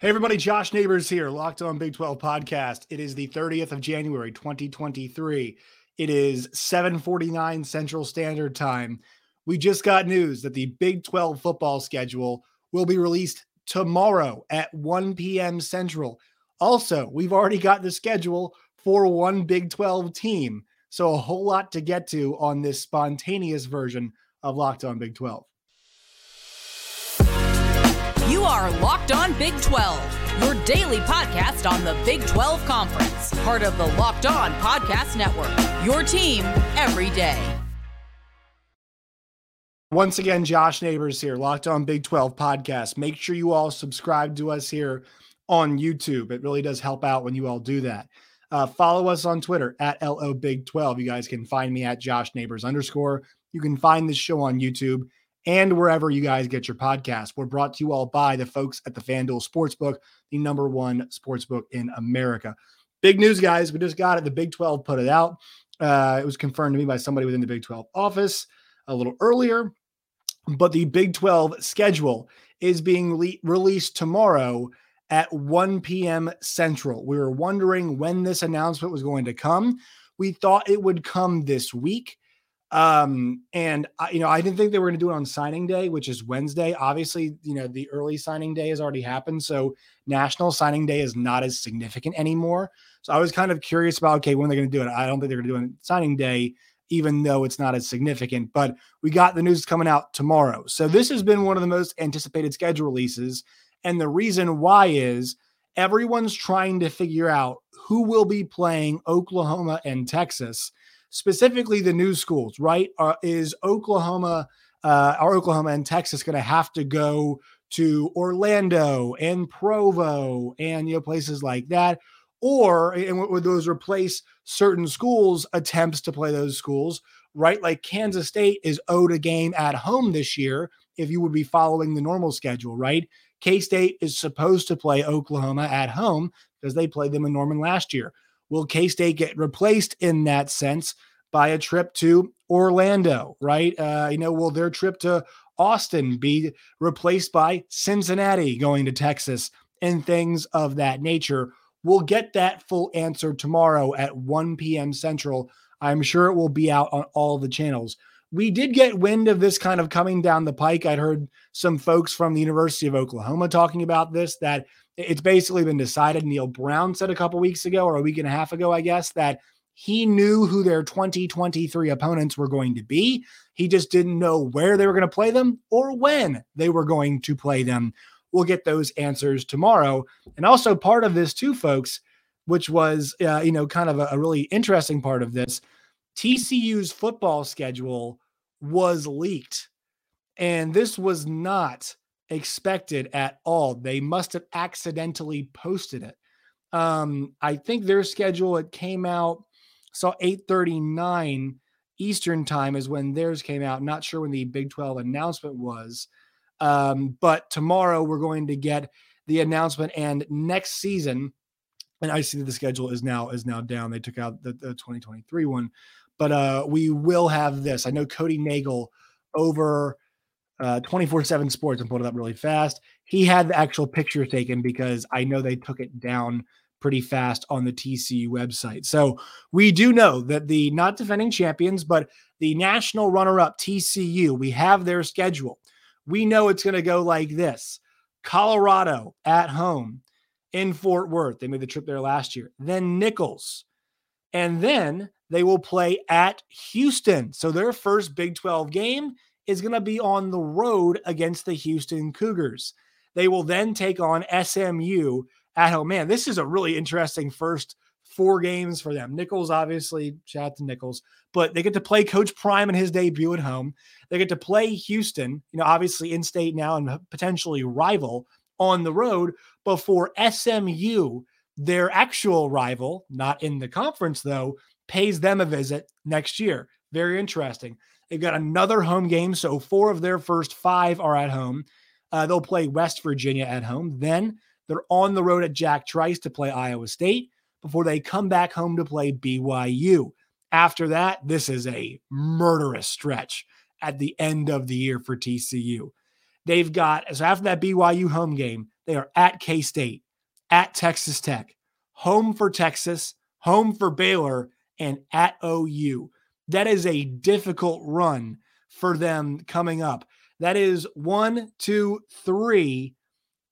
Hey, everybody, Josh Neighbors here, Locked On Big 12 podcast. It is the 30th of January, 2023. It is 749 Central Standard Time. We just got news that the Big 12 football schedule will be released tomorrow at 1 p.m. Central. Also, we've already got the schedule for one Big 12 team. So, a whole lot to get to on this spontaneous version of Locked On Big 12. You are Locked On Big 12, your daily podcast on the Big 12 Conference, part of the Locked On Podcast Network. Your team every day. Once again, Josh Neighbors here, Locked On Big 12 podcast. Make sure you all subscribe to us here on YouTube. It really does help out when you all do that. Uh, follow us on Twitter at LO Big 12. You guys can find me at Josh Neighbors underscore. You can find this show on YouTube and wherever you guys get your podcast. We're brought to you all by the folks at the FanDuel Sportsbook, the number one sportsbook in America. Big news, guys. We just got it. The Big 12 put it out. Uh, it was confirmed to me by somebody within the Big 12 office a little earlier. But the Big 12 schedule is being le- released tomorrow at 1 p.m. Central. We were wondering when this announcement was going to come. We thought it would come this week. Um, and I, you know, I didn't think they were going to do it on signing day, which is Wednesday. Obviously, you know, the early signing day has already happened. So national signing day is not as significant anymore. So I was kind of curious about, okay, when they're going to do it. I don't think they're going to do it signing day, even though it's not as significant, but we got the news coming out tomorrow. So this has been one of the most anticipated schedule releases. And the reason why is everyone's trying to figure out who will be playing Oklahoma and Texas specifically the new schools, right? Uh, is Oklahoma, uh, are Oklahoma and Texas going to have to go to Orlando and Provo and you know places like that, or and would those replace certain schools' attempts to play those schools? Right, like Kansas State is owed a game at home this year. If you would be following the normal schedule, right? K State is supposed to play Oklahoma at home because they played them in Norman last year. Will K State get replaced in that sense by a trip to Orlando, right? Uh, you know, will their trip to Austin be replaced by Cincinnati going to Texas and things of that nature? We'll get that full answer tomorrow at 1 p.m. Central. I'm sure it will be out on all the channels. We did get wind of this kind of coming down the pike. I'd heard some folks from the University of Oklahoma talking about this that it's basically been decided. Neal Brown said a couple weeks ago or a week and a half ago, I guess, that he knew who their 2023 opponents were going to be. He just didn't know where they were going to play them or when they were going to play them. We'll get those answers tomorrow. And also, part of this, too, folks, which was, uh, you know, kind of a, a really interesting part of this TCU's football schedule was leaked. And this was not expected at all. They must have accidentally posted it. Um, I think their schedule it came out so 8:39 Eastern time is when theirs came out. Not sure when the Big 12 announcement was. Um, but tomorrow we're going to get the announcement and next season and I see that the schedule is now is now down. They took out the, the 2023 one, but uh, we will have this. I know Cody Nagel over 24 uh, 7 sports and pulled it up really fast. He had the actual picture taken because I know they took it down pretty fast on the TCU website. So we do know that the not defending champions, but the national runner up TCU, we have their schedule. We know it's going to go like this Colorado at home in Fort Worth. They made the trip there last year. Then Nicholls. And then they will play at Houston. So their first Big 12 game is going to be on the road against the Houston Cougars. They will then take on SMU at home. Man, this is a really interesting first four games for them. Nicholls, obviously, shout out to Nicholls, but they get to play Coach Prime in his debut at home. They get to play Houston, you know, obviously in state now and potentially rival on the road before SMU, their actual rival, not in the conference though, pays them a visit next year. Very interesting. They've got another home game. So four of their first five are at home. Uh, they'll play West Virginia at home. Then they're on the road at Jack Trice to play Iowa State before they come back home to play BYU. After that, this is a murderous stretch at the end of the year for TCU. They've got, so after that BYU home game, They are at K State, at Texas Tech, home for Texas, home for Baylor, and at OU. That is a difficult run for them coming up. That is one, two, three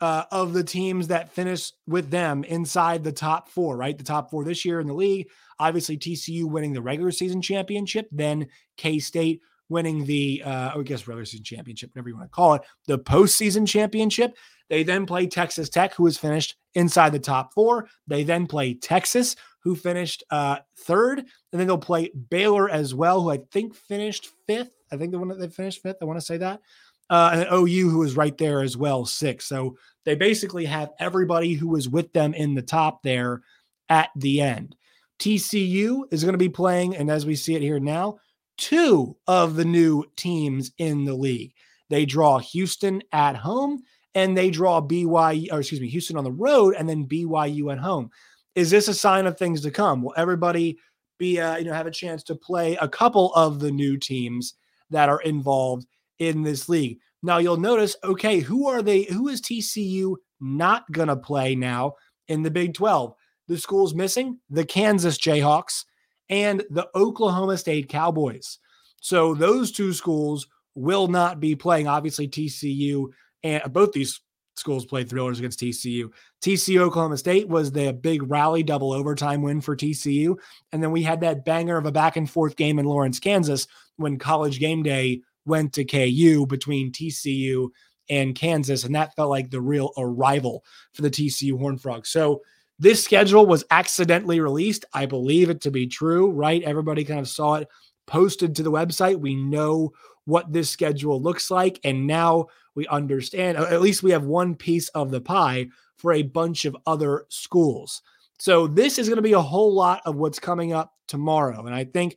uh, of the teams that finish with them inside the top four, right? The top four this year in the league. Obviously, TCU winning the regular season championship, then K State winning the, uh, I guess, regular season championship, whatever you want to call it, the postseason championship. They then play Texas Tech, who has finished inside the top four. They then play Texas, who finished uh, third, and then they'll play Baylor as well, who I think finished fifth. I think the one that they finished fifth. I want to say that. Uh, and OU, who is right there as well, six. So they basically have everybody who was with them in the top there at the end. TCU is going to be playing, and as we see it here now, two of the new teams in the league. They draw Houston at home and they draw BYU, or excuse me, Houston on the road and then BYU at home. Is this a sign of things to come? Will everybody be, uh, you know, have a chance to play a couple of the new teams that are involved in this league. Now you'll notice, okay, who are they? Who is TCU not to play now in the Big 12? The schools missing the Kansas Jayhawks and the Oklahoma State Cowboys. So those two schools will not be playing. Obviously, TCU and both these schools played thrillers against TCU. TCU Oklahoma State was the big rally double overtime win for TCU. And then we had that banger of a back and forth game in Lawrence, Kansas when college game day went to KU between TCU and Kansas. And that felt like the real arrival for the TCU Horned Frogs. So this schedule was accidentally released. I believe it to be true, right? Everybody kind of saw it posted to the website. We know what this schedule looks like. And now we understand, at least we have one piece of the pie for a bunch of other schools. So this is going to be a whole lot of what's coming up tomorrow. And I think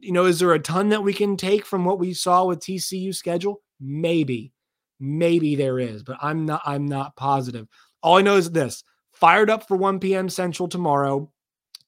you know, is there a ton that we can take from what we saw with TCU schedule? Maybe, maybe there is, but I'm not. I'm not positive. All I know is this: fired up for 1 p.m. Central tomorrow.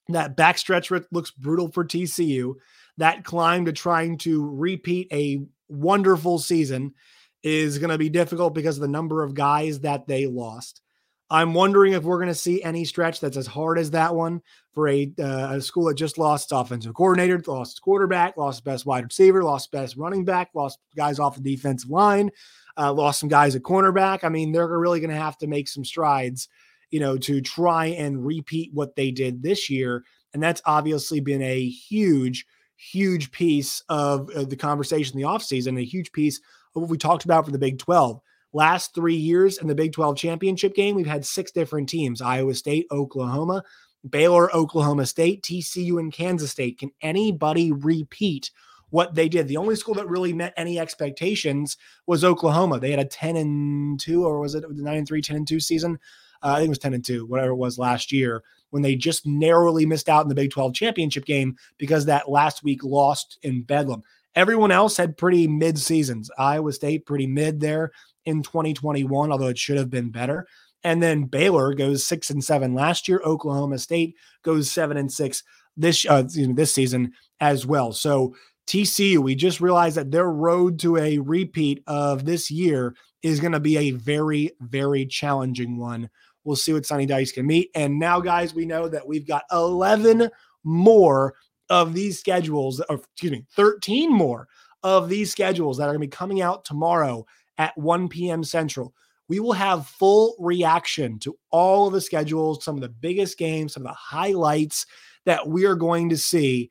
That backstretch looks brutal for TCU. That climb to trying to repeat a wonderful season is going to be difficult because of the number of guys that they lost. I'm wondering if we're going to see any stretch that's as hard as that one for a, uh, a school that just lost its offensive coordinator, lost its quarterback, lost best wide receiver, lost best running back, lost guys off the defensive line, uh, lost some guys at cornerback. I mean, they're really going to have to make some strides, you know, to try and repeat what they did this year. And that's obviously been a huge, huge piece of uh, the conversation in the offseason, a huge piece of what we talked about for the Big 12 Last three years in the Big 12 championship game, we've had six different teams Iowa State, Oklahoma, Baylor, Oklahoma State, TCU, and Kansas State. Can anybody repeat what they did? The only school that really met any expectations was Oklahoma. They had a 10 and 2, or was it 9 and 3, 10 and 2 season? Uh, I think it was 10 and 2, whatever it was last year, when they just narrowly missed out in the Big 12 championship game because that last week lost in Bedlam. Everyone else had pretty mid seasons. Iowa State pretty mid there in 2021, although it should have been better. And then Baylor goes six and seven last year. Oklahoma State goes seven and six this uh, this season as well. So TCU, we just realized that their road to a repeat of this year is going to be a very, very challenging one. We'll see what Sonny Dykes can meet. And now, guys, we know that we've got 11 more of these schedules, or excuse me, 13 more of these schedules that are going to be coming out tomorrow at 1 p.m. Central. We will have full reaction to all of the schedules, some of the biggest games, some of the highlights that we are going to see.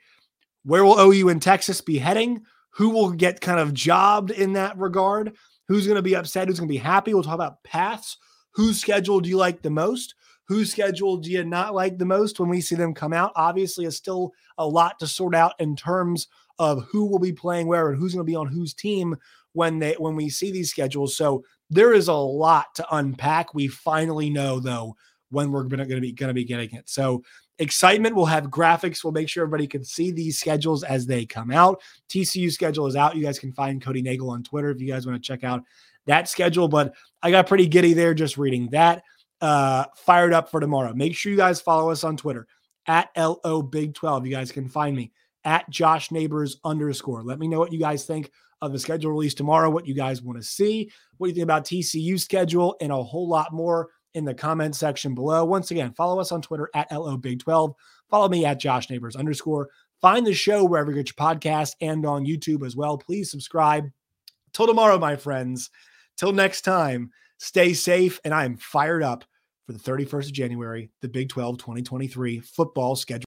Where will OU and Texas be heading? Who will get kind of jobbed in that regard? Who's going to be upset? Who's going to be happy? We'll talk about paths. Whose schedule do you like the most? Whose schedule do you not like the most when we see them come out? Obviously, it's still a lot to sort out in terms of who will be playing where and who's going to be on whose team when they when we see these schedules. So there is a lot to unpack. We finally know though when we're going to be going to be getting it. So excitement. We'll have graphics. We'll make sure everybody can see these schedules as they come out. TCU schedule is out. You guys can find Cody Nagel on Twitter if you guys want to check out that schedule. But I got pretty giddy there just reading that. Uh, fired up for tomorrow. Make sure you guys follow us on Twitter at LO Big 12. You guys can find me at Josh Neighbors underscore. Let me know what you guys think of the schedule release tomorrow, what you guys want to see, what you think about TCU schedule, and a whole lot more in the comment section below. Once again, follow us on Twitter at LO Big 12. Follow me at Josh Neighbors underscore. Find the show wherever you get your podcast and on YouTube as well. Please subscribe. Till tomorrow, my friends. Till next time, stay safe. And I am fired up for the 31st of January, the Big 12 2023 football schedule.